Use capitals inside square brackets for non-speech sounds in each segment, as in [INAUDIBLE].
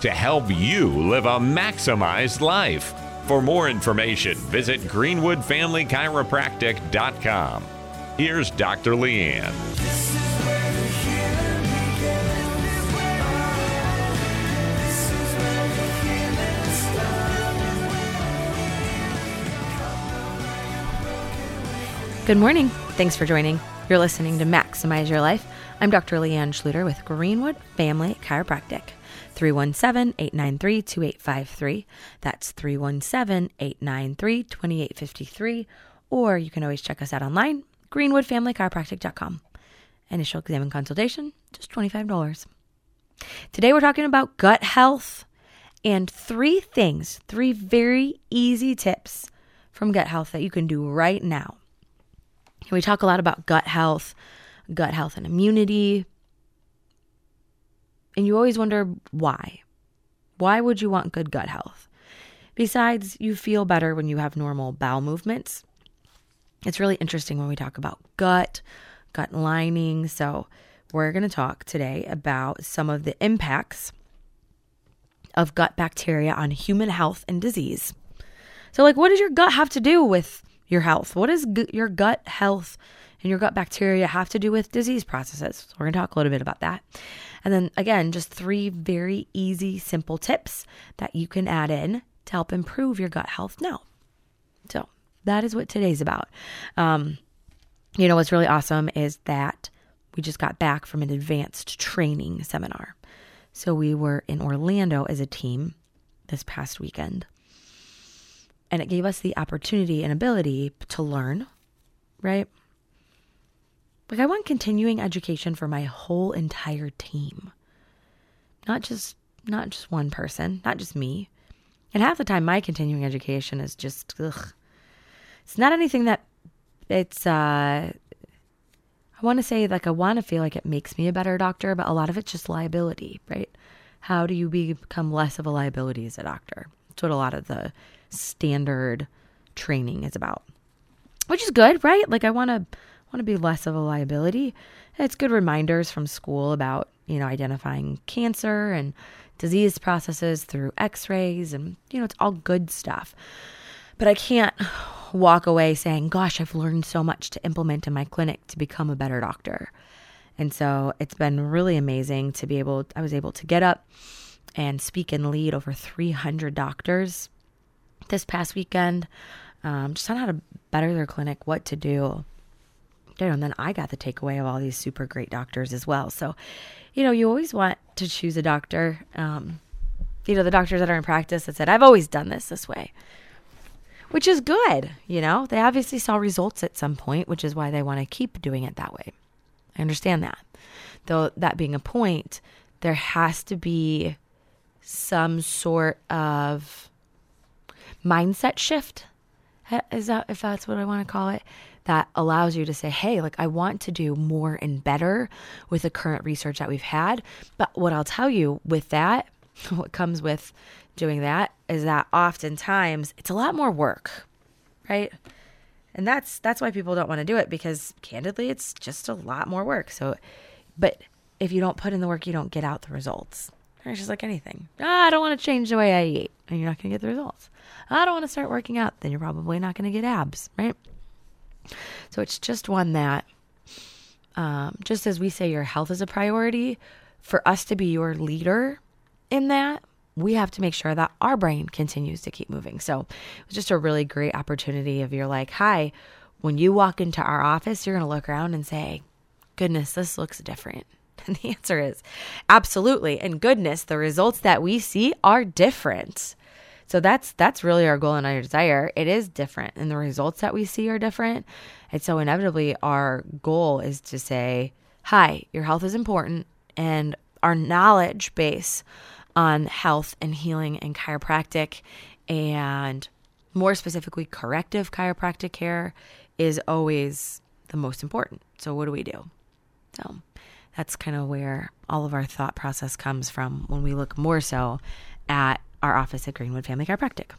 to help you live a maximized life. For more information, visit greenwoodfamilychiropractic.com. Here's Dr. Leanne. Good morning. Thanks for joining. You're listening to Maximize Your Life. I'm Dr. Leanne Schluter with Greenwood Family Chiropractic. 317 893 2853. That's 317 893 2853. Or you can always check us out online, greenwoodfamilychiropractic.com. Initial exam and consultation, just $25. Today we're talking about gut health and three things, three very easy tips from gut health that you can do right now. We talk a lot about gut health, gut health and immunity. And you always wonder why. Why would you want good gut health? Besides, you feel better when you have normal bowel movements. It's really interesting when we talk about gut, gut lining. So, we're going to talk today about some of the impacts of gut bacteria on human health and disease. So, like, what does your gut have to do with your health? What does gu- your gut health and your gut bacteria have to do with disease processes? So we're going to talk a little bit about that. And then, again, just three very easy, simple tips that you can add in to help improve your gut health now. So, that is what today's about. Um, you know, what's really awesome is that we just got back from an advanced training seminar. So, we were in Orlando as a team this past weekend and it gave us the opportunity and ability to learn, right? Like I want continuing education for my whole entire team. Not just not just one person, not just me. And half the time my continuing education is just ugh. It's not anything that it's uh I want to say like I want to feel like it makes me a better doctor, but a lot of it's just liability, right? How do you become less of a liability as a doctor? That's what a lot of the standard training is about. Which is good, right? Like I want to want to be less of a liability. It's good reminders from school about, you know, identifying cancer and disease processes through x-rays and you know, it's all good stuff. But I can't walk away saying, "Gosh, I've learned so much to implement in my clinic to become a better doctor." And so it's been really amazing to be able I was able to get up and speak and lead over 300 doctors this past weekend, um, just on how to better their clinic, what to do. And then I got the takeaway of all these super great doctors as well. So, you know, you always want to choose a doctor. Um, you know, the doctors that are in practice that said, I've always done this this way, which is good. You know, they obviously saw results at some point, which is why they want to keep doing it that way. I understand that. Though, that being a point, there has to be some sort of mindset shift is that if that's what I want to call it that allows you to say hey like I want to do more and better with the current research that we've had but what I'll tell you with that [LAUGHS] what comes with doing that is that oftentimes it's a lot more work right and that's that's why people don't want to do it because candidly it's just a lot more work so but if you don't put in the work you don't get out the results it's just like anything. Ah, I don't want to change the way I eat, and you're not going to get the results. I don't want to start working out, then you're probably not going to get abs, right? So it's just one that, um, just as we say your health is a priority, for us to be your leader in that, we have to make sure that our brain continues to keep moving. So it was just a really great opportunity of you're like, hi, when you walk into our office, you're going to look around and say, goodness, this looks different. [LAUGHS] And the answer is absolutely. And goodness, the results that we see are different. So that's that's really our goal and our desire. It is different and the results that we see are different. And so inevitably our goal is to say, "Hi, your health is important and our knowledge base on health and healing and chiropractic, and more specifically, corrective chiropractic care is always the most important. So, what do we do? So, that's kind of where all of our thought process comes from when we look more so at our office at Greenwood Family Chiropractic.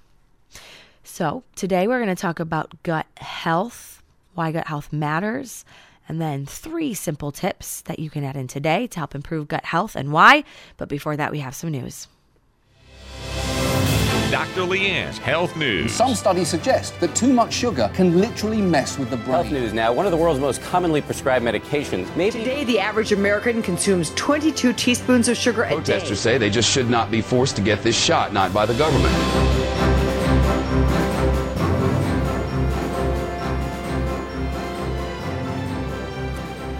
So, today we're going to talk about gut health, why gut health matters, and then three simple tips that you can add in today to help improve gut health and why. But before that, we have some news. Dr. Leanne's Health News. Some studies suggest that too much sugar can literally mess with the brain. Health news now. One of the world's most commonly prescribed medications. Maybe Today, the average American consumes 22 teaspoons of sugar a day. Protesters say they just should not be forced to get this shot, not by the government.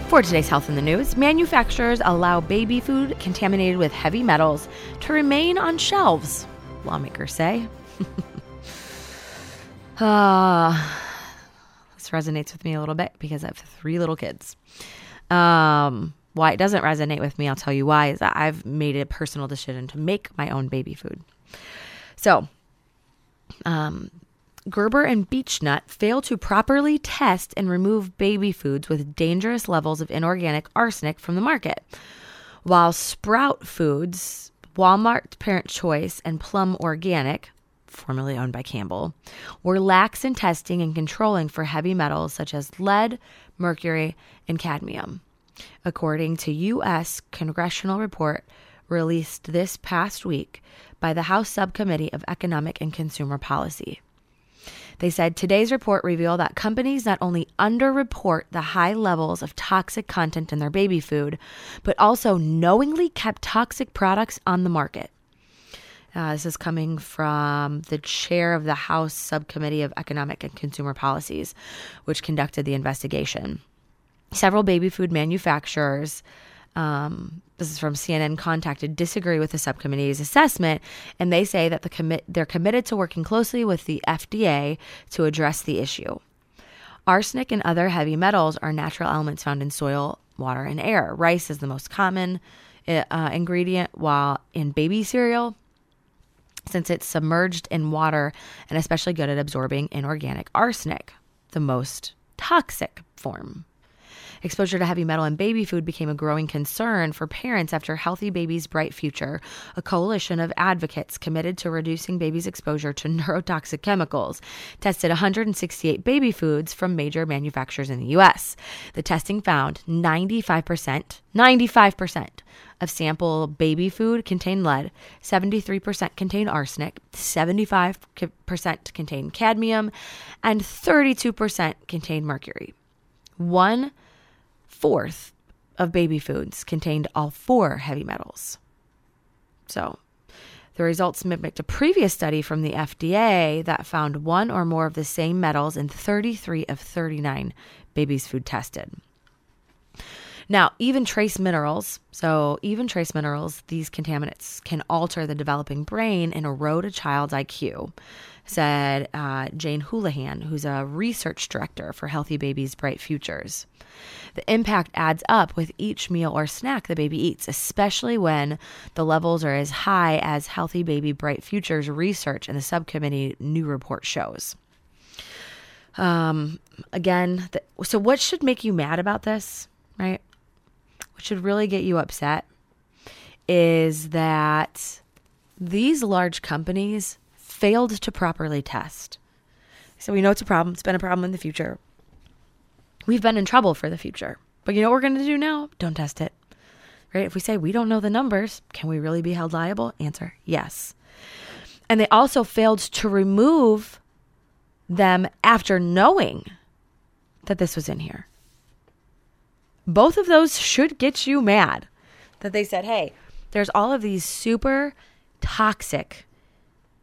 For today's health in the news, manufacturers allow baby food contaminated with heavy metals to remain on shelves, lawmakers say. [LAUGHS] Ah, this resonates with me a little bit because I have three little kids. Um, why it doesn't resonate with me, I'll tell you why, is that I've made a personal decision to make my own baby food. So, um, Gerber and Beechnut failed to properly test and remove baby foods with dangerous levels of inorganic arsenic from the market, while Sprout Foods, Walmart Parent Choice, and Plum Organic, formerly owned by Campbell, were lax in testing and controlling for heavy metals such as lead, mercury, and cadmium. According to U.S. congressional report released this past week by the House Subcommittee of Economic and Consumer Policy. They said today's report revealed that companies not only underreport the high levels of toxic content in their baby food, but also knowingly kept toxic products on the market. Uh, this is coming from the chair of the House Subcommittee of Economic and Consumer Policies, which conducted the investigation. Several baby food manufacturers, um, this is from CNN, contacted, disagree with the subcommittee's assessment, and they say that the commit they're committed to working closely with the FDA to address the issue. Arsenic and other heavy metals are natural elements found in soil, water, and air. Rice is the most common uh, ingredient, while in baby cereal, since it's submerged in water and especially good at absorbing inorganic arsenic, the most toxic form. Exposure to heavy metal in baby food became a growing concern for parents after Healthy Babies Bright Future, a coalition of advocates committed to reducing babies' exposure to [LAUGHS] neurotoxic chemicals, tested 168 baby foods from major manufacturers in the US. The testing found 95%, 95% of sample baby food contained lead, 73% contained arsenic, 75% contained cadmium, and 32% contained mercury. One fourth of baby foods contained all four heavy metals. So, the results mimicked a previous study from the FDA that found one or more of the same metals in 33 of 39 babies' food tested. Now, even trace minerals, so even trace minerals, these contaminants can alter the developing brain and erode a child's IQ, said uh, Jane Houlihan, who's a research director for Healthy Babies Bright Futures. The impact adds up with each meal or snack the baby eats, especially when the levels are as high as Healthy Baby Bright Futures research and the subcommittee new report shows. Um, again, the, so what should make you mad about this, right? What should really get you upset is that these large companies failed to properly test. So we know it's a problem. It's been a problem in the future. We've been in trouble for the future. But you know what we're going to do now? Don't test it. Right? If we say we don't know the numbers, can we really be held liable? Answer yes. And they also failed to remove them after knowing that this was in here. Both of those should get you mad that they said, hey, there's all of these super toxic,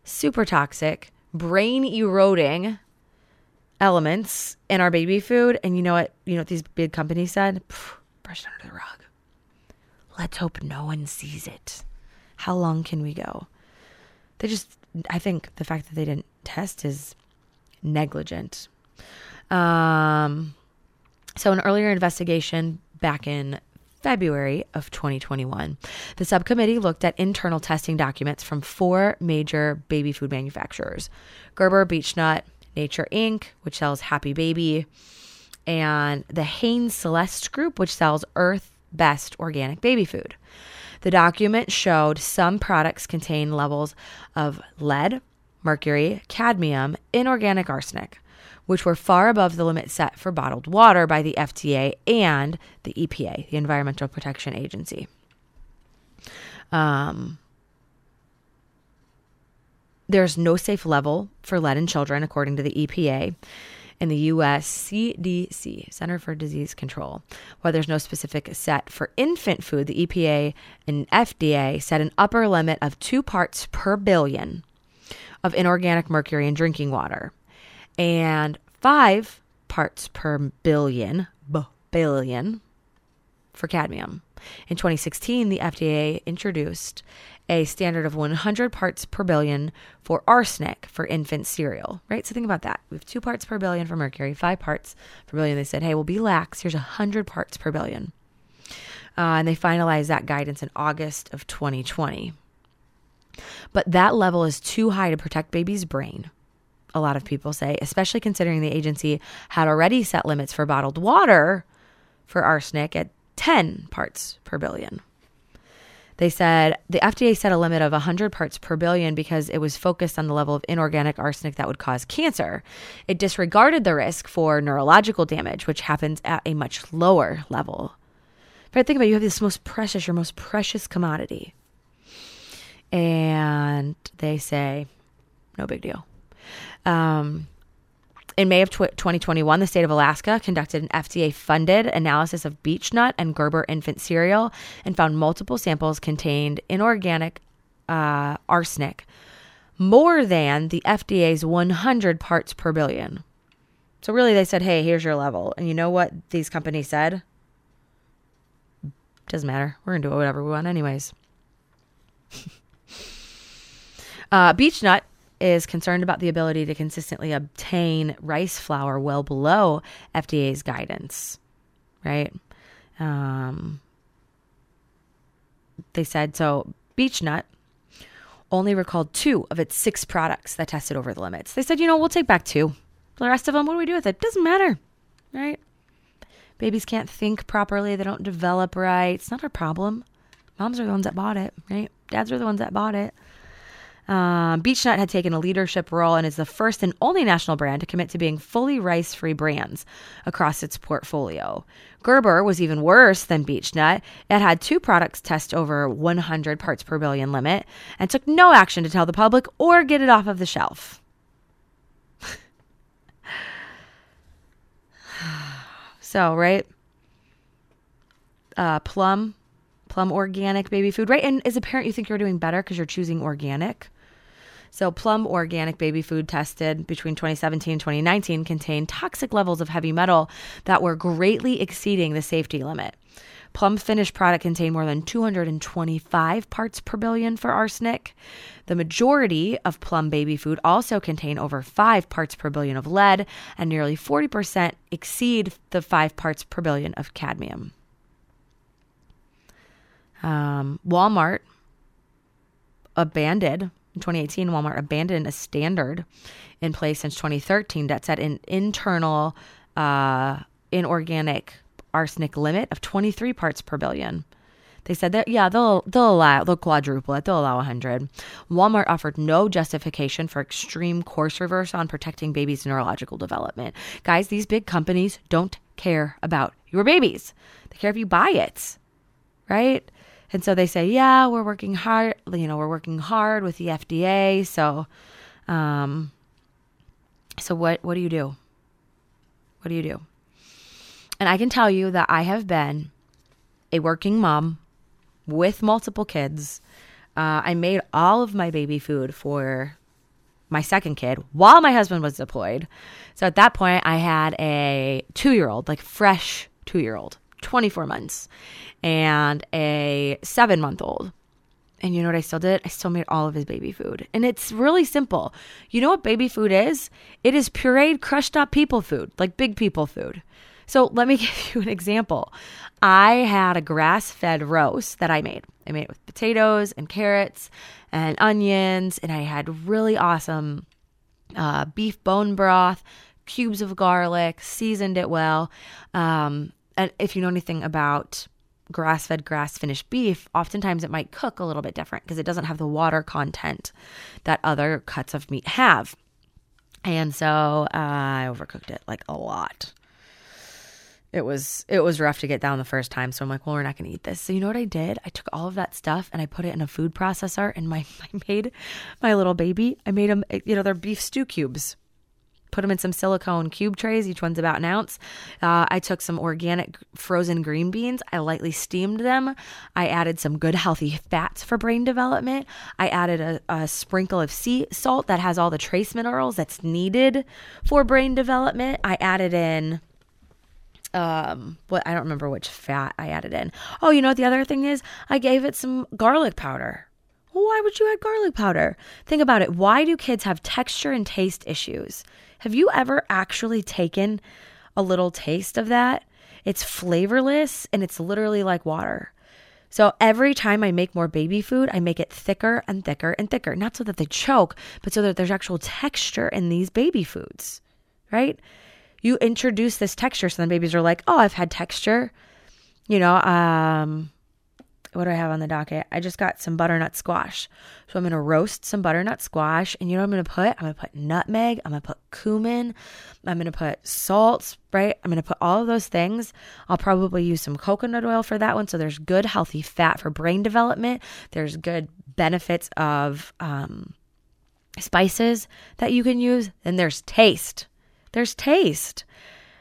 super toxic, brain eroding elements in our baby food. And you know what? You know what these big companies said? Brush it under the rug. Let's hope no one sees it. How long can we go? They just, I think the fact that they didn't test is negligent. Um, so, an earlier investigation back in February of 2021. The subcommittee looked at internal testing documents from four major baby food manufacturers Gerber, Beechnut, Nurture Inc., which sells Happy Baby, and the Hain Celestial Group, which sells Earth Best organic baby food. The document showed some products contain levels of lead, mercury, cadmium, inorganic arsenic, which were far above the limit set for bottled water by the FDA and the EPA, the Environmental Protection Agency. Um, there's no safe level for lead in children, according to the EPA and the US CDC, Center for Disease Control. While there's no specific set for infant food, the EPA and FDA set an upper limit of two parts per billion of inorganic mercury in drinking water and five parts per billion for cadmium. In 2016, the FDA introduced a standard of 100 parts per billion for arsenic for infant cereal, right? So think about that. We have two parts per billion for mercury, five parts per billion. They said, hey, we'll be lax. Here's 100 parts per billion. Uh, and they finalized that guidance in August of 2020. But that level is too high to protect baby's brain, a lot of people say, especially considering the agency had already set limits for bottled water for arsenic at 10 parts per billion. They said the FDA set a limit of 100 parts per billion because it was focused on the level of inorganic arsenic that would cause cancer. It disregarded the risk for neurological damage, which happens at a much lower level. But think about it, you have this most precious, your most precious commodity. And they say, no big deal. Um, in May of tw- 2021, the state of Alaska conducted an FDA funded analysis of Beechnut and Gerber infant cereal and found multiple samples contained inorganic uh, arsenic, more than the FDA's 100 parts per billion. So, really, they said, hey, here's your level. And you know what these companies said? Doesn't matter. We're going to do whatever we want, anyways. [LAUGHS] uh, Beechnut is concerned about the ability to consistently obtain rice flour well below FDA's guidance, right? Um, they said so. Beechnut only recalled two of its six products that tested over the limits. They said, you know, we'll take back two. The rest of them, what do we do with it? Doesn't matter, right? Babies can't think properly. They don't develop right. It's not our problem. Moms are the ones that bought it, right? Dads are the ones that bought it. Um, Beechnut had taken a leadership role and is the first and only national brand to commit to being fully rice free brands across its portfolio. Gerber was even worse than Beechnut. It had two products test over 100 parts per billion limit and took no action to tell the public or get it off of the shelf. [SIGHS] so, right? Uh, Plum, Plum organic baby food, right? And as a parent, you think you're doing better because you're choosing organic. So, Plum organic baby food tested between 2017 and 2019 contained toxic levels of heavy metal that were greatly exceeding the safety limit. Plum finished product contained more than 225 parts per billion for arsenic. The majority of Plum baby food also contain over 5 parts per billion of lead, and nearly 40% exceed the 5 parts per billion of cadmium. Um, Walmart abandoned in 2018, Walmart abandoned a standard in place since 2013 that set an internal uh, inorganic arsenic limit of 23 parts per billion. They said that yeah, they'll they'll allow they'll quadruple it. They'll allow 100. Walmart offered no justification for extreme course reverse on protecting babies' neurological development. Guys, these big companies don't care about your babies. They care if you buy it, right? And so they say, yeah, we're working hard. You know, we're working hard with the FDA. So, um, so what? What do you do? What do you do? And I can tell you that I have been a working mom with multiple kids. Uh, I made all of my baby food for my second kid while my husband was deployed. So at that point, I had a two year old, like fresh two year old, 24 months and a seven month old. And you know what I still did? I still made all of his baby food. And it's really simple. You know what baby food is? It is pureed, crushed up people food, like big people food. So let me [LAUGHS] give you an example. I had a grass fed roast that I made. I made it with potatoes and carrots and onions, and I had really awesome uh, beef bone broth, cubes of garlic, seasoned it well. Um, and if you know anything about grass fed, grass finished beef, oftentimes it might cook a little bit different because it doesn't have the water content that other cuts of meat have. And so uh, I overcooked it like a lot. It was it was rough to get down the first time, so I'm like, well, we're not gonna eat this. So you know what I did? I took all of that stuff and I put it in a food processor, and my [LAUGHS] I made my little baby. I made them, you know, they're beef stew cubes put them in some silicone cube trays. Each one's about an ounce. Uh, I took some organic frozen green beans. I lightly steamed them. I added some good healthy fats for brain development. I added a, a sprinkle of sea salt that has all the trace minerals that's needed for brain development. I added in um what I don't remember which fat I added in. Oh, you know what the other thing is? I gave it some garlic powder. Why would you add garlic powder? Think about it. Why do kids have texture and taste issues? Have you ever actually taken a little taste of that? It's flavorless and it's literally like water. So every time I make more baby food, I make it thicker and thicker and thicker. Not so that they choke, but so that there's actual texture in these baby foods, right? You introduce this texture, so then babies are like, oh, I've had texture. You know, um, what do I have on the docket? I just got some butternut squash. So I'm going to roast some butternut squash. And you know what I'm going to put? I'm going to put nutmeg. I'm going to put cumin. I'm going to put salt, right? I'm going to put all of those things. I'll probably use some coconut oil for that one. So there's good, healthy fat for brain development. There's good benefits of um, spices that you can use. And there's taste. There's taste.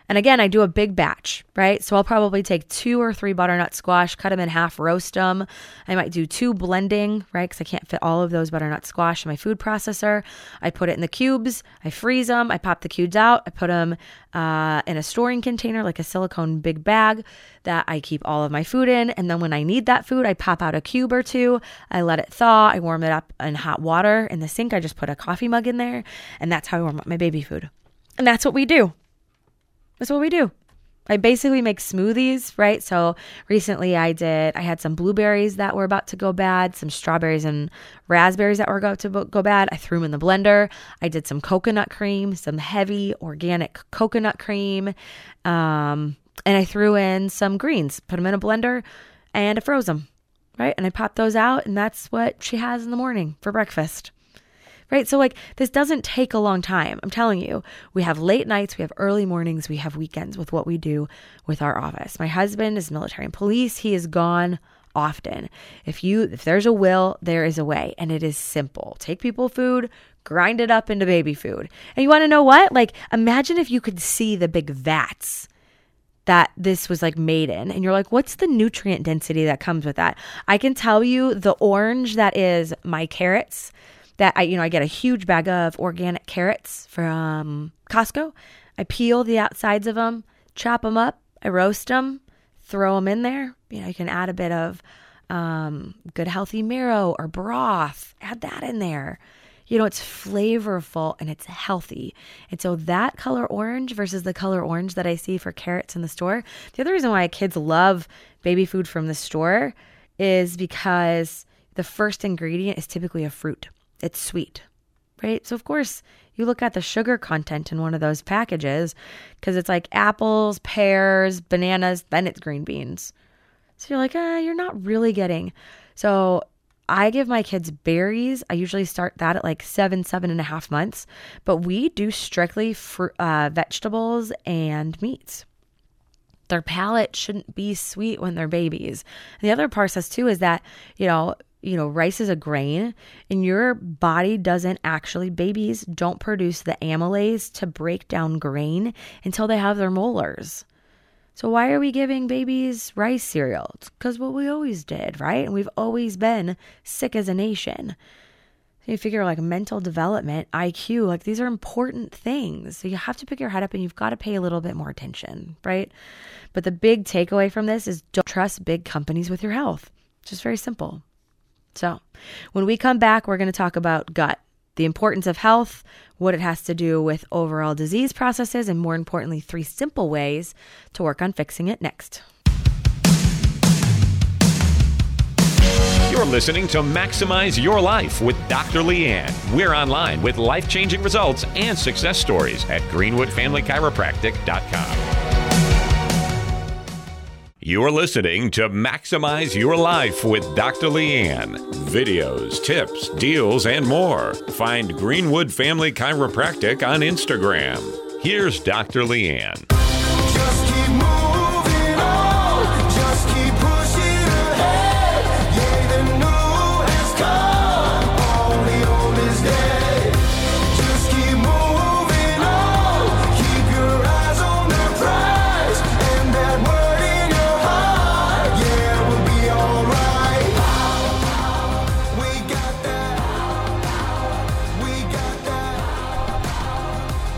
And again, I do a big batch, right? So I'll probably take two or three butternut squash, cut them in half, roast them. I might do two blending, right? Because I can't fit all of those butternut squash in my food processor. I put it in the cubes, I freeze them, I pop the cubes out, I put them uh, in a storing container, like a silicone big bag that I keep all of my food in. And then when I need that food, I pop out a cube or two, I let it thaw, I warm it up in hot water in the sink. I just put a coffee mug in there, and that's how I warm up my baby food. And that's what we do. That's what we do. I basically make smoothies, right? So recently I did, I had some blueberries that were about to go bad, some strawberries and raspberries that were about to go bad. I threw them in the blender. I did some coconut cream, some heavy organic coconut cream. Um, and I threw in some greens, put them in a blender, and I froze them, right? And I popped those out, and that's what she has in the morning for breakfast right? So, like, this doesn't take a long time. I'm telling you, we have late nights, we have early mornings, we have weekends with what we do with our office. My husband is military and police, he is gone often. If you if there's a will, there is a way, and it is simple. Take people food, grind it up into baby food. And you want to know what? Like imagine if you could see the big vats that this was like made in and you're like what's the nutrient density that comes with that? I can tell you the orange that is my carrots that I, you know, I get a huge bag of organic carrots from Costco. I peel the outsides of them, chop them up, I roast them, throw them in there. You know, you can add a bit of um, good healthy marrow or broth. Add that in there. You know, it's flavorful and it's healthy. And so that color orange versus the color orange that I see for carrots in the store. The other reason why kids love baby food from the store is because the first ingredient is typically a fruit it's sweet, right? So, of course, you look at the sugar content in one of those packages because it's like apples, pears, bananas, then it's green beans. So you're like, eh, you're not really getting. So I give my kids berries. I usually start that at like seven, seven and a half months, but we do strictly fruit, uh, vegetables and meats. Their palate shouldn't be sweet when they're babies. And the other process too is that, you know, you know, rice is a grain and your body doesn't actually, babies don't produce the amylase to break down grain until they have their molars. So why are we giving babies rice cereal? Because what we always did, right? And we've always been sick as a nation. So you figure like mental development, IQ, like these are important things. So you have to pick your head up and you've got to pay a little bit more attention, right? But the big takeaway from this is don't trust big companies with your health. It's Just very simple. So, when we come back, we're going to talk about gut. the importance of health, what it has to do with overall disease processes, and more importantly, three simple ways to work on fixing it next. You're listening to Maximize Your Life with Dr. Leanne. We're online with life changing results and success stories at greenwoodfamilychiropractic.com. You're listening to Maximize Your Life with Dr. Leanne. Videos, tips, deals, and more. Find Greenwood Family Chiropractic on Instagram. Here's Dr. Leanne.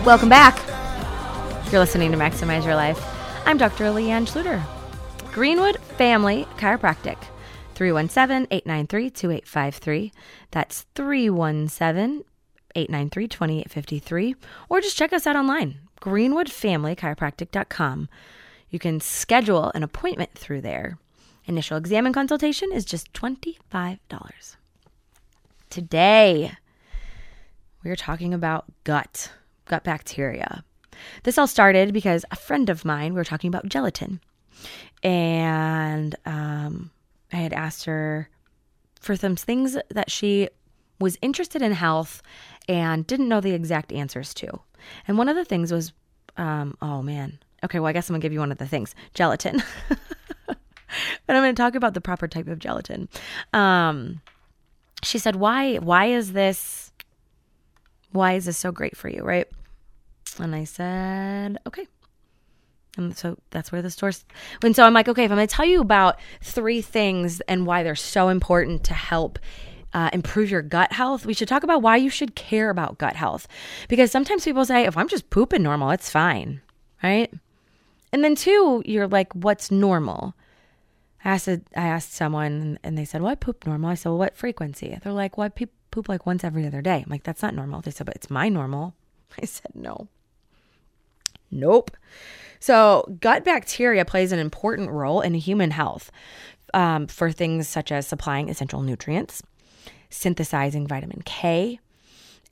Welcome back. You're listening to Maximize Your Life. I'm Dr. Leanne Schluter. Greenwood Family Chiropractic. 317 893 2853. That's 317 893 2853. Or just check us out online, greenwoodfamilychiropractic.com. You can schedule an appointment through there. Initial exam and consultation is just $25. Today, we are talking about gut, gut bacteria. This all started because a friend of mine, we were talking about gelatin. And um, I had asked her for some things that she was interested in health and didn't know the exact answers to. And one of the things was, um, oh man, okay, well, I guess I'm gonna give you one of the things gelatin. [LAUGHS] but I'm gonna talk about the proper type of gelatin. Um, she said, why, why is this, why is this so great for you, right? And I said, okay. And so that's where the store's. And so I'm like, okay, if I'm going to tell you about three things and why they're so important to help uh, improve your gut health, we should talk about why you should care about gut health. Because sometimes people say, if I'm just pooping normal, it's fine, right? And then two, you're like, what's normal? I asked, I asked someone and they said, well, I poop normal. I said, well, what frequency? They're like, well, I poop, poop like once every other day. I'm like, that's not normal. They said, but it's my normal. [LAUGHS] I said, no. Nope. So, gut bacteria plays an important role in human health um, for things such as supplying essential nutrients, synthesizing vitamin K,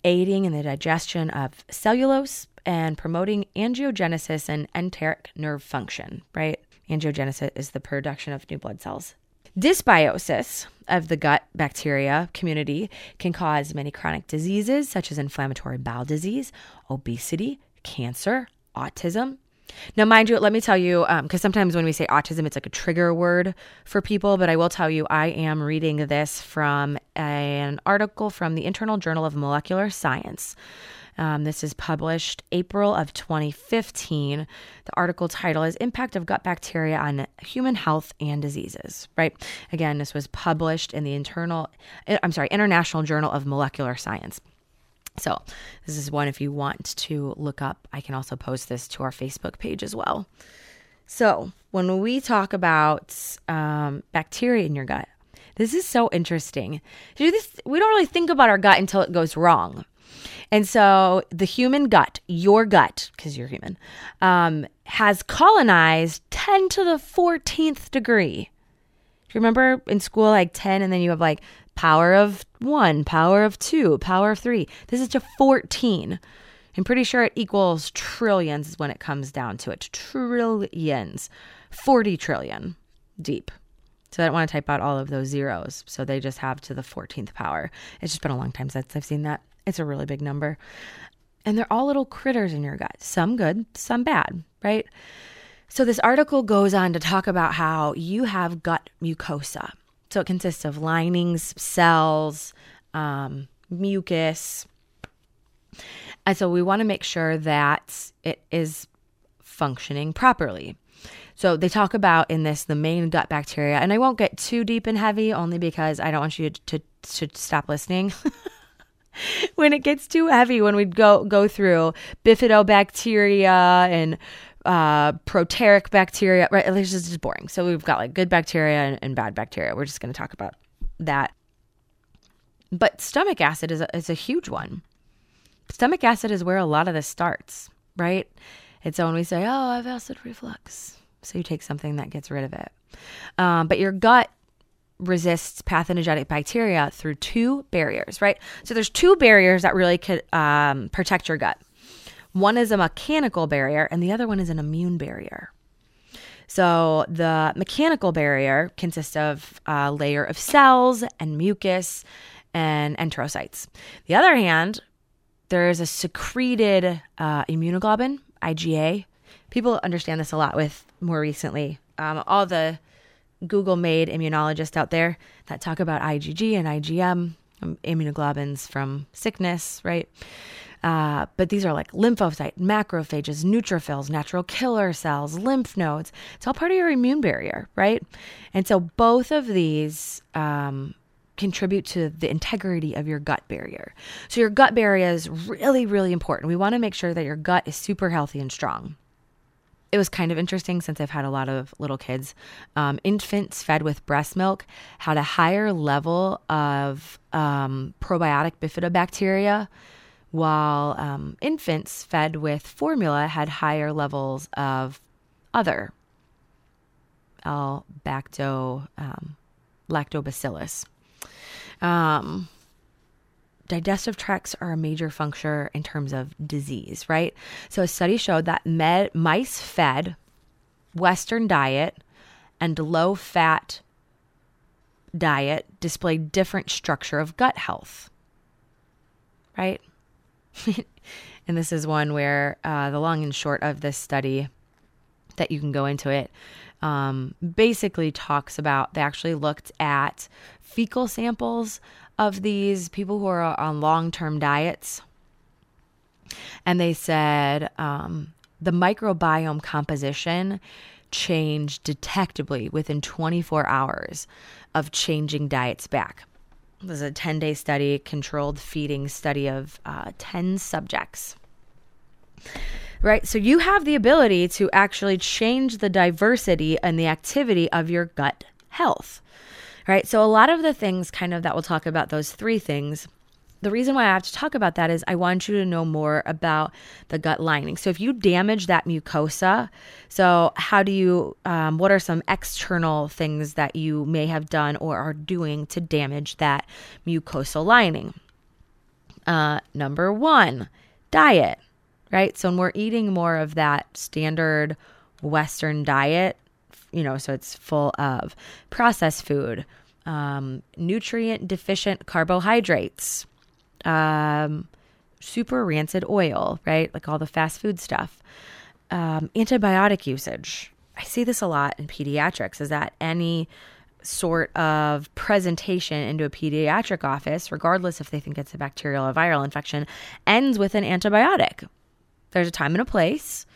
aiding in the digestion of cellulose, and promoting angiogenesis and enteric nerve function, right? Angiogenesis is the production of new blood cells. Dysbiosis of the gut bacteria community can cause many chronic diseases such as inflammatory bowel disease, obesity, cancer, autism. Now, mind you, let me tell you, um, because sometimes when we say autism, it's like a trigger word for people, but I will tell you, I am reading this from an article from the Internal Journal of Molecular Science. Um, this is published April of 2015. The article title is Impact of Gut Bacteria on Human Health and Diseases, right? Again, this was published in the internal, I'm sorry, International Journal of Molecular Science. So, this is one if you want to look up. I can also post this to our Facebook page as well. So, when we talk about um, bacteria in your gut, this is so interesting. This, we don't really think about our gut until it goes wrong. And so, the human gut, your gut, because you're human, um, has colonized 10 to the 14th degree. Do you remember in school, like 10, and then you have like power of one, power of two, power of three. This is to 14. I'm pretty sure it equals trillions when it comes down to it. Trillions. 40 trillion deep. So I don't want to type out all of those zeros. So they just have to the 14th power. It's just been a long time since I've seen that. It's a really big number. And they're all little critters in your gut. Some good, some bad, right? So this article goes on to talk about how you have gut mucosa. So it consists of linings, cells, um, mucus. And so we want to make sure that it is functioning properly. So they talk about in this the main gut bacteria, and I won't get too deep and heavy only because I don't want you to, to, to stop listening. [LAUGHS] [LAUGHS] when it gets too heavy, when we go go through bifidobacteria and uh, proteric bacteria, right? It's just, just boring. So we've got like good bacteria and, and bad bacteria. We're just going to talk about that. but stomach acid is a, is a huge one. Stomach acid is where a lot of this starts, right? It's when we say, "Oh, I have acid reflux," so you take something that gets rid of it. Um, but your gut resists pathogenic bacteria through two barriers, right? So there's two barriers that really could um, protect your gut. One is a mechanical barrier, and the other one is an immune barrier. So the mechanical barrier consists of a layer of cells and mucus and enterocytes. The other hand, there is a secreted uh, immunoglobulin, IgA. People understand this a lot with more recently. Um, all the Google made immunologists out there that talk about IgG and IgM, um, immunoglobulins from sickness, right? Uh, but these are like lymphocytes, macrophages, neutrophils, natural killer cells, lymph nodes. It's all part of your immune barrier, right? And so both of these um, contribute to the integrity of your gut barrier. So your gut barrier is really, really important. We want to make sure that your gut is super healthy and strong it was kind of interesting since I've had a lot of little kids. Um, infants fed with breast milk had a higher level of um, probiotic bifidobacteria, while um, infants fed with formula had higher levels of other L-bacto, um, lactobacillus. Um, digestive tracts are a major function in terms of disease, right? So a study showed that med- mice fed Western diet and low fat diet displayed different structure of gut health, right? [LAUGHS] and this is one where uh, the long and short of this study that you can go into it um, basically talks about they actually looked at fecal samples of these people who are on long term diets. And they said um, the microbiome composition changed detectably within 24 hours of changing diets back. This is a 10 day study, controlled feeding study of uh, 10 subjects. Right? So you have the ability to actually change the diversity and the activity of your gut health right? So, a lot of the things kind of that we'll talk about, those three things, the reason why I have to talk about that is I want you to know more about the gut lining. So, if you damage that mucosa, so how do you, um, what are some external things that you may have done or are doing to damage that mucosal lining? Uh, number one, diet, right? So, when we're eating more of that standard Western diet, you know, so it's full of processed food, um, nutrient deficient carbohydrates, um, super rancid oil, right? Like all the fast food stuff, um, antibiotic usage. I see this a lot in pediatrics is that any sort of presentation into a pediatric office, regardless if they think it's a bacterial or viral infection, ends with an antibiotic. There's a time and a place,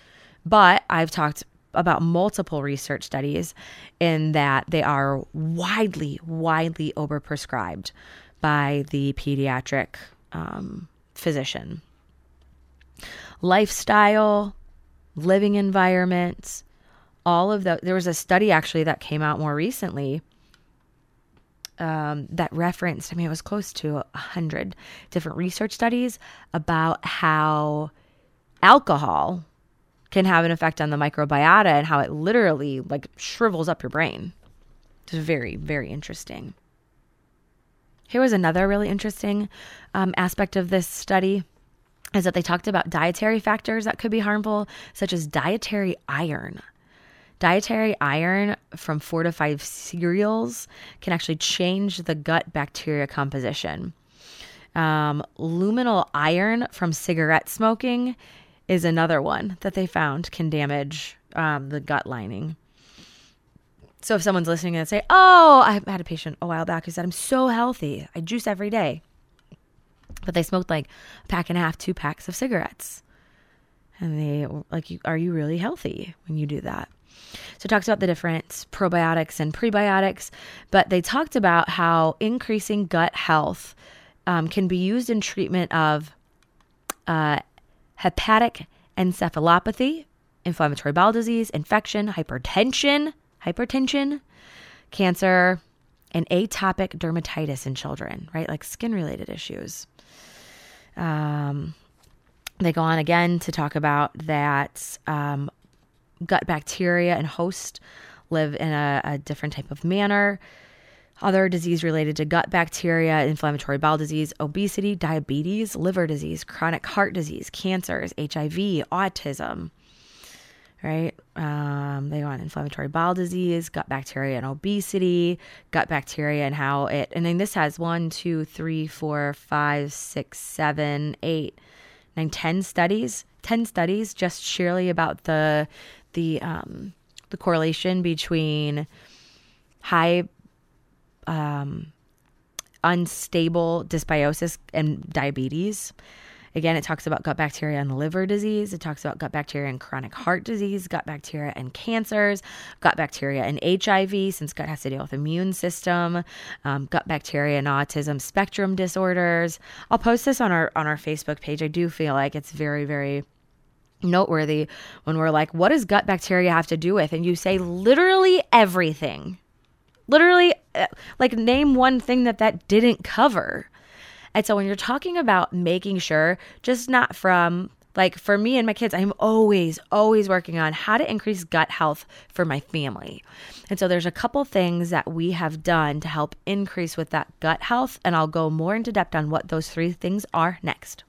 but I've talked about multiple research studies in that they are widely, widely overprescribed by the pediatric um, physician. Lifestyle, living environments, all of the. There was a study actually that came out more recently um, that referenced, I mean, it was close to a hundred different research studies about how alcohol can have an effect on the microbiota and how it literally like shrivels up your brain. It's very, very interesting. Here was another really interesting um, aspect of this study is that they talked about dietary factors that could be harmful, such as dietary iron. Dietary iron from fortified cereals can actually change the gut bacteria composition. Um, luminal iron from cigarette smoking is another one that they found can damage um, the gut lining. So if someone's listening and say, "Oh, I had a patient a while back who said I'm so healthy, I juice every day," but they smoked like a pack and a half, two packs of cigarettes, and they like, "Are you really healthy when you do that?" So it talks about the different probiotics and prebiotics, but they talked about how increasing gut health um, can be used in treatment of uh, hepatic encephalopathy, inflammatory bowel disease, infection, hypertension, hypertension, cancer, and atopic dermatitis in children, right? Like skin related issues. Um, they go on again to talk about that um, gut bacteria and host live in a, a different type of manner. Other disease related to gut bacteria, inflammatory bowel disease, obesity, diabetes, liver disease, chronic heart disease, cancers, HIV, autism. Right? Um, they on inflammatory bowel disease, gut bacteria and obesity, gut bacteria and how it, and then this has one, two, three, four, five, six, seven, eight, nine, ten studies, ten studies just sheerly about the the um, the correlation between high um, unstable dysbiosis and diabetes. Again, it talks about gut bacteria and liver disease. It talks about gut bacteria and chronic heart disease, gut bacteria and cancers, gut bacteria and HIV, since gut has to deal with immune system, um, gut bacteria and autism spectrum disorders. I'll post this on our on our Facebook page. I do feel like it's very very noteworthy when we're like, what does gut bacteria have to do with? And you say literally everything. Literally, Uh, like, name one thing that that didn't cover. And so when you're talking about making sure, just not from like for me and my kids, I'm always, always working on how to increase gut health for my family. And so there's a couple things that we have done to help increase with that gut health. And I'll go more into depth on what those three things are next.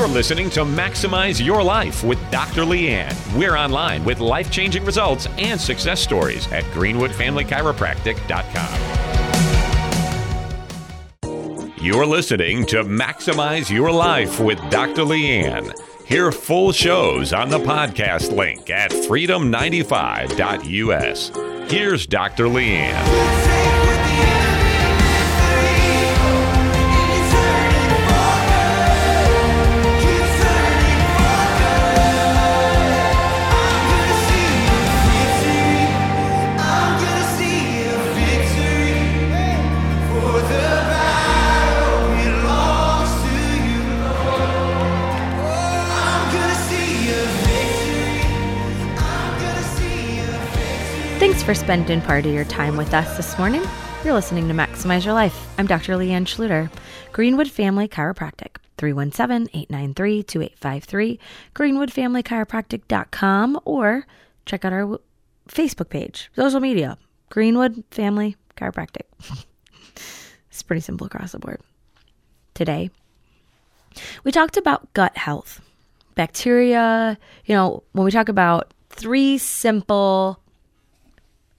You're listening to Maximize Your Life with Dr. Leanne. We're online with life changing results and success stories at greenwoodfamilychiropractic.com. You're listening to Maximize Your Life with Dr. Leanne. Hear full shows on the podcast link at freedom95.us. Here's Dr. Leanne. Thanks for spending part of your time with us this morning. You're listening to Maximize Your Life. I'm Dr. Leanne Schluter, Greenwood Family Chiropractic, 317-893-2853, greenwoodfamilychiropractic.com, or check out our Facebook page, social media, Greenwood Family Chiropractic. [LAUGHS] it's pretty simple across the board. Today, we talked about gut health, bacteria. You know, when we talk about three simple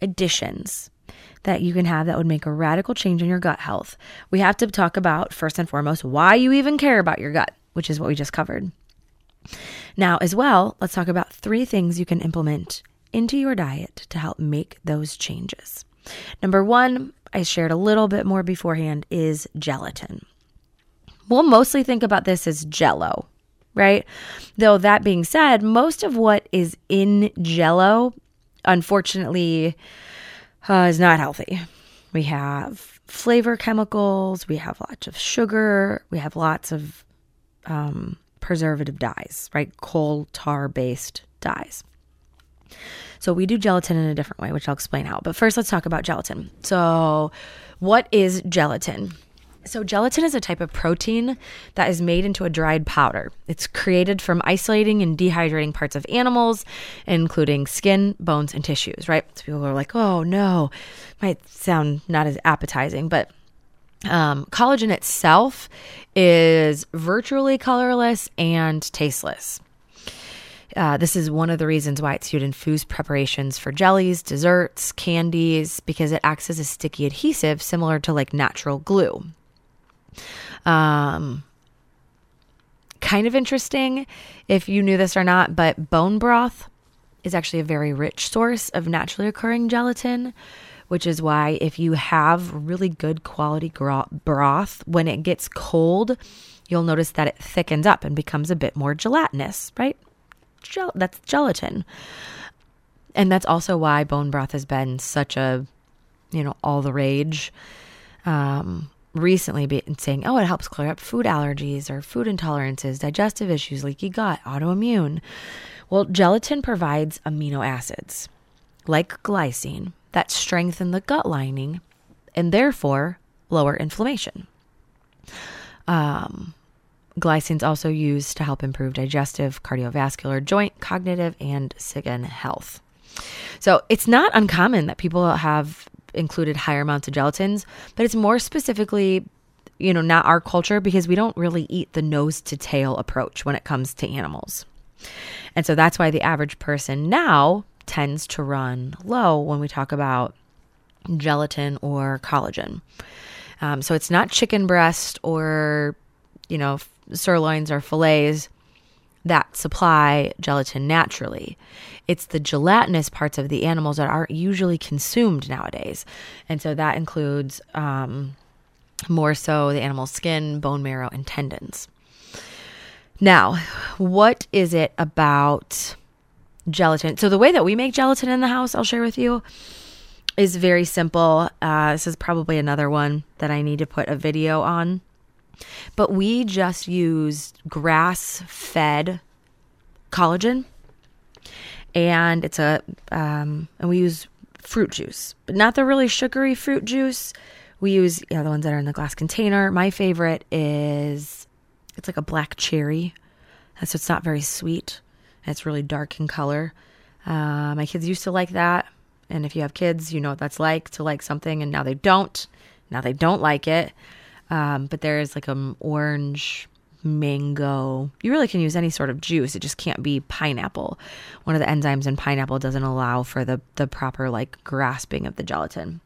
additions that you can have that would make a radical change in your gut health, we have to talk about first and foremost why you even care about your gut, which is what we just covered. Now, as well, let's talk about three things you can implement into your diet to help make those changes. Number one, I shared a little bit more beforehand, is gelatin. We'll mostly think about this as jello, right? Though that being said, most of what is in jello unfortunately uh, is not healthy. We have flavor chemicals, we have lots of sugar, we have lots of um, preservative dyes, right? Coal tar based dyes. So we do gelatin in a different way, which I'll explain how. But first, let's talk about gelatin. So, what is gelatin? So, gelatin is a type of protein that is made into a dried powder. It's created from isolating and dehydrating parts of animals, including skin, bones, and tissues, right? So, people are like, oh no, might sound not as appetizing, but um, collagen itself is virtually colorless and tasteless. Uh, this is one of the reasons why it's used in food preparations for jellies, desserts, candies, because it acts as a sticky adhesive similar to like natural glue. Um, kind of interesting if you knew this or not, but bone broth is actually a very rich source of naturally occurring gelatin, which is why if you have really good quality broth, when it gets cold, you'll notice that it thickens up and becomes a bit more gelatinous, right? Gel- that's gelatin. And that's also why bone broth has been such a, you know, all the rage. Um, recently been saying, oh, it helps clear up food allergies or food intolerances, digestive issues, leaky gut, autoimmune. Well, gelatin provides amino acids. like glycine, that strengthen the gut lining and therefore lower inflammation. Um, glycine is also used to help improve digestive, cardiovascular, joint, cognitive, and skin health. So it's not uncommon that people have included higher amounts of gelatins, but it's more specifically, you know, not our culture because we don't really eat the nose to tail approach when it comes to animals. And so that's why the average person now tends to run low when we talk about gelatin or collagen. Um, so it's not chicken breast or, you know, sirloins or fillets that supply gelatin naturally. It's the gelatinous parts of the animals that aren't usually consumed nowadays. And so that includes um, more so the animal's skin, bone marrow, and tendons. Now, what is it about gelatin? So, the way that we make gelatin in the house, I'll share with you, is very simple. Uh, this is probably another one that I need to put a video on. But we just use grass fed collagen. And it's a um, and we use fruit juice. But not the really sugary fruit juice. We use you know, the ones that are in the glass container. My favorite is it's like a black cherry. So it's not very sweet. It's really dark in color. Uh, my kids used to like that. And if you have kids you know what that's like to like something and now they don't. Now they don't like it um, but there is like an orange mango. You really can use any sort of juice. It just can't be pineapple. One of the enzymes in pineapple doesn't allow for the the proper like grasping of the gelatin.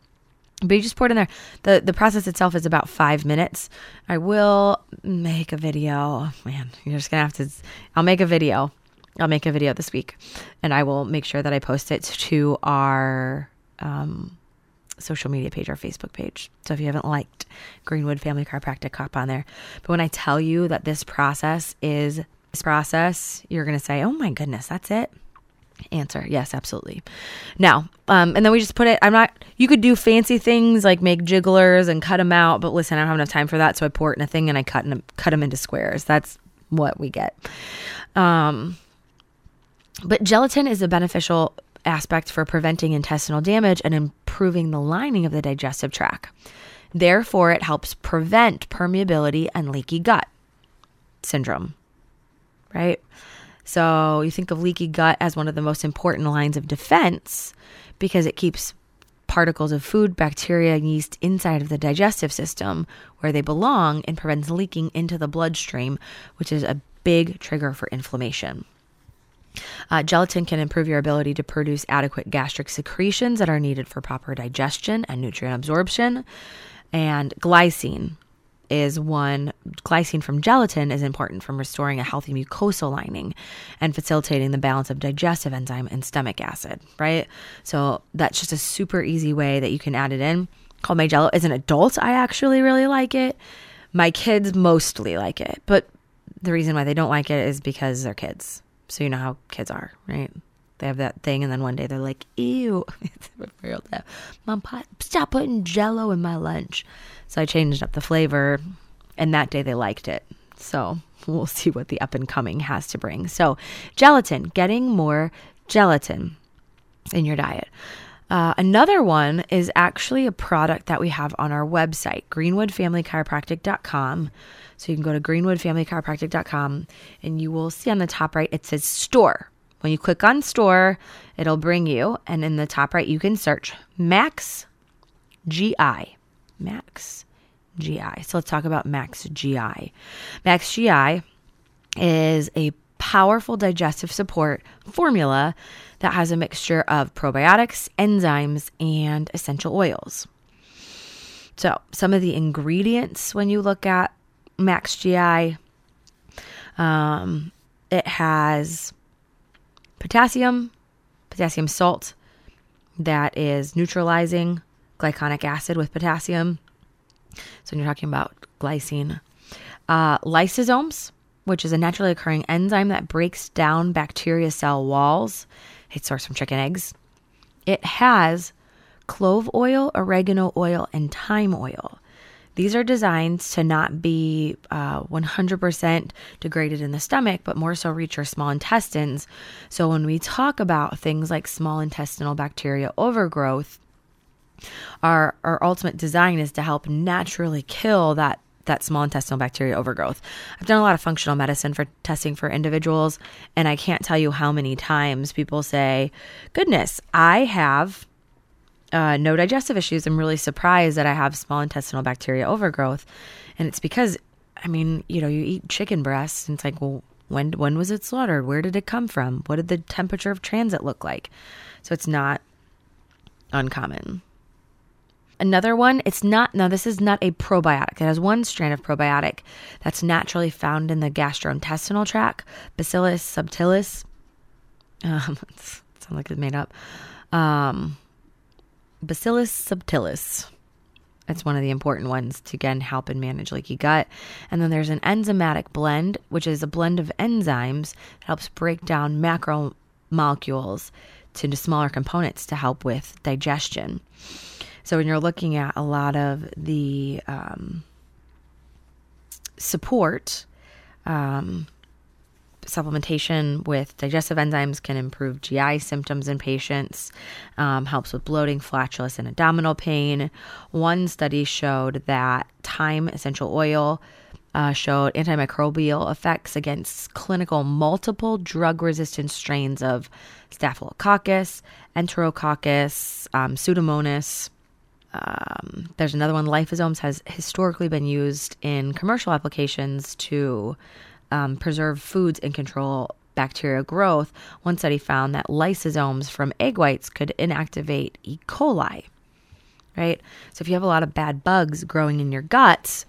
But you just pour it in there. The the process itself is about five minutes. I will make a video. Man, you're just gonna have to I'll make a video. I'll make a video this week and I will make sure that I post it to our um social media page, our Facebook page. So if you haven't liked Greenwood Family Chiropractic, hop on there. But when I tell you that this process is this process, you're going to say, oh my goodness, that's it. Answer yes, absolutely. Now, um, and then we just put it. I'm not. You could do fancy things like make jigglers and cut them out, but listen, I don't have enough time for that, so I pour it in a thing and I cut them cut them into squares. That's what we get. Um, but gelatin is a beneficial aspect for preventing intestinal damage and improving the lining of the digestive tract. Therefore, it helps prevent permeability and leaky gut syndrome, right? So, you think of leaky gut as one of the most important lines of defense because it keeps particles of food, bacteria, and yeast inside of the digestive system where they belong and prevents leaking into the bloodstream, which is a big trigger for inflammation. Uh, gelatin can improve your ability to produce adequate gastric secretions that are needed for proper digestion and nutrient absorption. And glycine is one glycine from gelatin is important from restoring a healthy mucosal lining and facilitating the balance of digestive enzyme and stomach acid, right? So that's just a super easy way that you can add it in. Called my jello as an adult, I actually really like it. My kids mostly like it, but the reason why they don't like it is because they're kids. So you know how kids are, right? They have that thing, and then one day they're like, "Ew, [LAUGHS] mom, pot, stop putting Jello in my lunch." So I changed up the flavor, and that day they liked it. So we'll see what the up and coming has to bring. So gelatin, getting more gelatin in your diet. Uh, another one is actually a product that we have on our website, greenwoodfamilychiropractic.com. So you can go to greenwoodfamilychiropractic.com and you will see on the top right, it says store. When you click on store, it'll bring you, and in the top right, you can search Max GI. Max GI. So let's talk about Max GI. Max GI is a powerful digestive support formula that has a mixture of probiotics, enzymes, and essential oils. So, some of the ingredients when you look at Max GI, um, it has potassium, potassium salt that is neutralizing glycolic acid with potassium. So, when you're talking about glycine, uh, lysozymes, which is a naturally occurring enzyme that breaks down bacteria cell walls. It's sourced from chicken eggs. It has clove oil, oregano oil, and thyme oil. These are designed to not be uh, 100% degraded in the stomach, but more so reach your small intestines. So when we talk about things like small intestinal bacteria overgrowth, our our ultimate design is to help naturally kill that that small intestinal bacteria overgrowth. I've done a lot of functional medicine for testing for individuals, and I can't tell you how many times people say, "Goodness, I have uh, no digestive issues. I'm really surprised that I have small intestinal bacteria overgrowth," and it's because, I mean, you know, you eat chicken breasts, and it's like, well, when when was it slaughtered? Where did it come from? What did the temperature of transit look like? So it's not uncommon. Another one, it's not, no, this is not a probiotic. It has one strand of probiotic that's naturally found in the gastrointestinal tract, Bacillus subtilis. [LAUGHS] Um, [LAUGHS] sounds like it's made up. Um, Bacillus subtilis. It's one of the important ones to again help and manage leaky gut. And then there's an enzymatic blend, which is a blend of enzymes that helps break down macromolecules into smaller components to help with digestion. So when you're looking at a lot of the um, support, um, supplementation with digestive enzymes can improve GI symptoms in patients, um, helps with bloating, flatulence, and abdominal pain. One study showed that thyme essential oil uh, showed antimicrobial effects against clinical multiple drug resistant strains of Staphylococcus, Enterococcus, um, Pseudomonas. Um, there's another one. Lysozymes has historically been used in commercial applications to um, preserve foods and control bacterial growth. One study found that lysozymes from egg whites could inactivate E. coli. Right. So if you have a lot of bad bugs growing in your guts,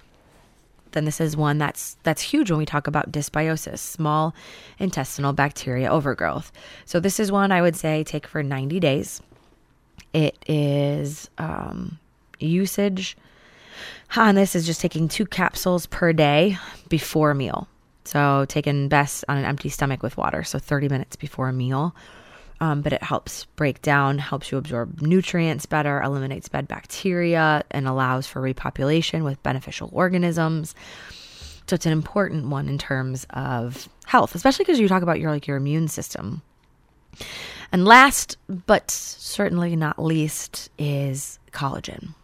then this is one that's that's huge when we talk about dysbiosis, small intestinal bacteria overgrowth. So this is one I would say take for 90 days. It is um, usage on this is just taking two capsules per day before meal. So taken best on an empty stomach with water, so 30 minutes before a meal. Um, but it helps break down, helps you absorb nutrients better, eliminates bad bacteria, and allows for repopulation with beneficial organisms. So it's an important one in terms of health, especially because you talk about your like your immune system. And last, but certainly not least, is collagen.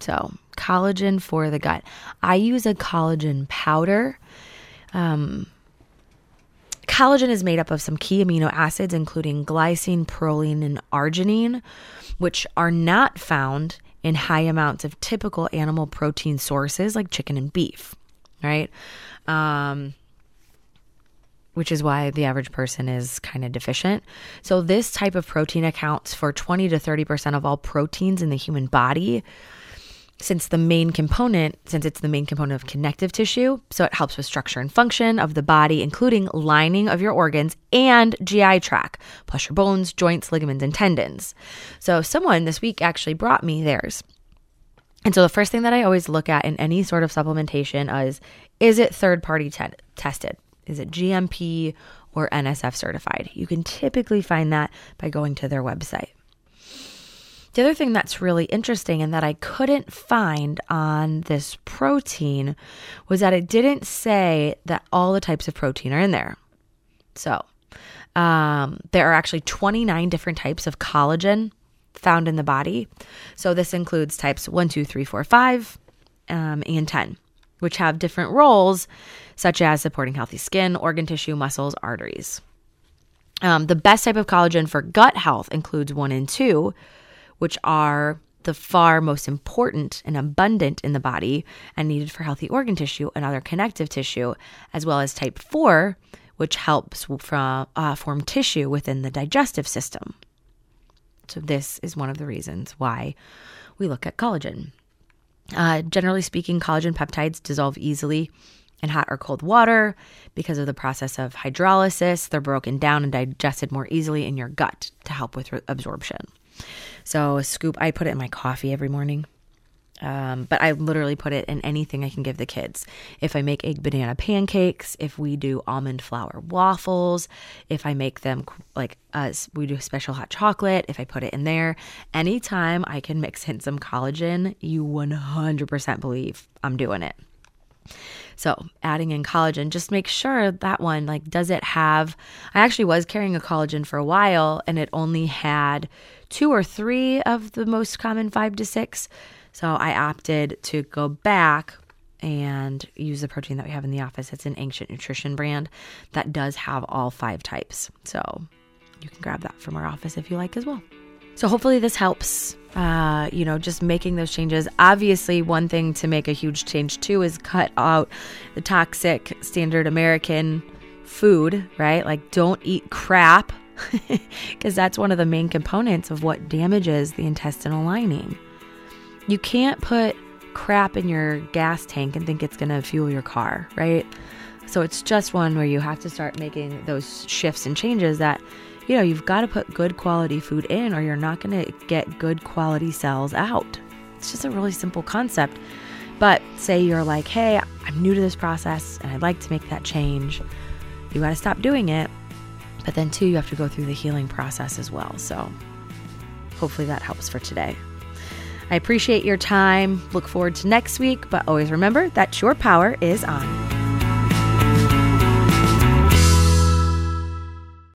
So, collagen for the gut. I use a collagen powder. Um, collagen is made up of some key amino acids, including glycine, proline, and arginine, which are not found in high amounts of typical animal protein sources like chicken and beef, right? Um, which is why the average person is kind of deficient. So, this type of protein accounts for 20 to 30% of all proteins in the human body. Since the main component, since it's the main component of connective tissue, so it helps with structure and function of the body, including lining of your organs and GI tract, plus your bones, joints, ligaments, and tendons. So, someone this week actually brought me theirs. And so, the first thing that I always look at in any sort of supplementation is is it third party te- tested? Is it GMP or NSF certified? You can typically find that by going to their website. The other thing that's really interesting and that I couldn't find on this protein was that it didn't say that all the types of protein are in there. So, um, there are actually 29 different types of collagen found in the body. So, this includes types 1, 2, 3, 4, 5, um, and 10, which have different roles, such as supporting healthy skin, organ tissue, muscles, arteries. Um, the best type of collagen for gut health includes 1 and 2, which are the far most important and abundant in the body and needed for healthy organ tissue and other connective tissue, as well as type 4, which helps from uh, form tissue within the digestive system. So, this is one of the reasons why we look at collagen. Uh, generally speaking, collagen peptides dissolve easily in hot or cold water because of the process of hydrolysis. They're broken down and digested more easily in your gut to help with re- absorption. So, a scoop, I put it in my coffee every morning. Um, but I literally put it in anything I can give the kids. If I make egg banana pancakes, if we do almond flour waffles, if I make them like us, we do special hot chocolate, if I put it in there, anytime I can mix in some collagen, you 100% believe I'm doing it. So, adding in collagen, just make sure that one, like, does it have? I actually was carrying a collagen for a while and it only had two or three of the most common five to six. So, I opted to go back and use the protein that we have in the office. It's an ancient nutrition brand that does have all five types. So, you can grab that from our office if you like as well. So hopefully this helps. Uh, you know, just making those changes. Obviously, one thing to make a huge change too is cut out the toxic standard American food, right? Like, don't eat crap [LAUGHS] because that's one of the main components of what damages the intestinal lining. You can't put crap in your gas tank and think it's going to fuel your car, right? So it's just one where you have to start making those shifts and changes that you know, you've got to put good quality food in or you're not going to get good quality cells out. It's just a really simple concept. But say you're like, hey, I'm new to this process and I'd like to make that change. You got to stop doing it. But then, too, you have to go through the healing process as well. So hopefully that helps for today. I appreciate your time. Look forward to next week, but always remember that your power is on.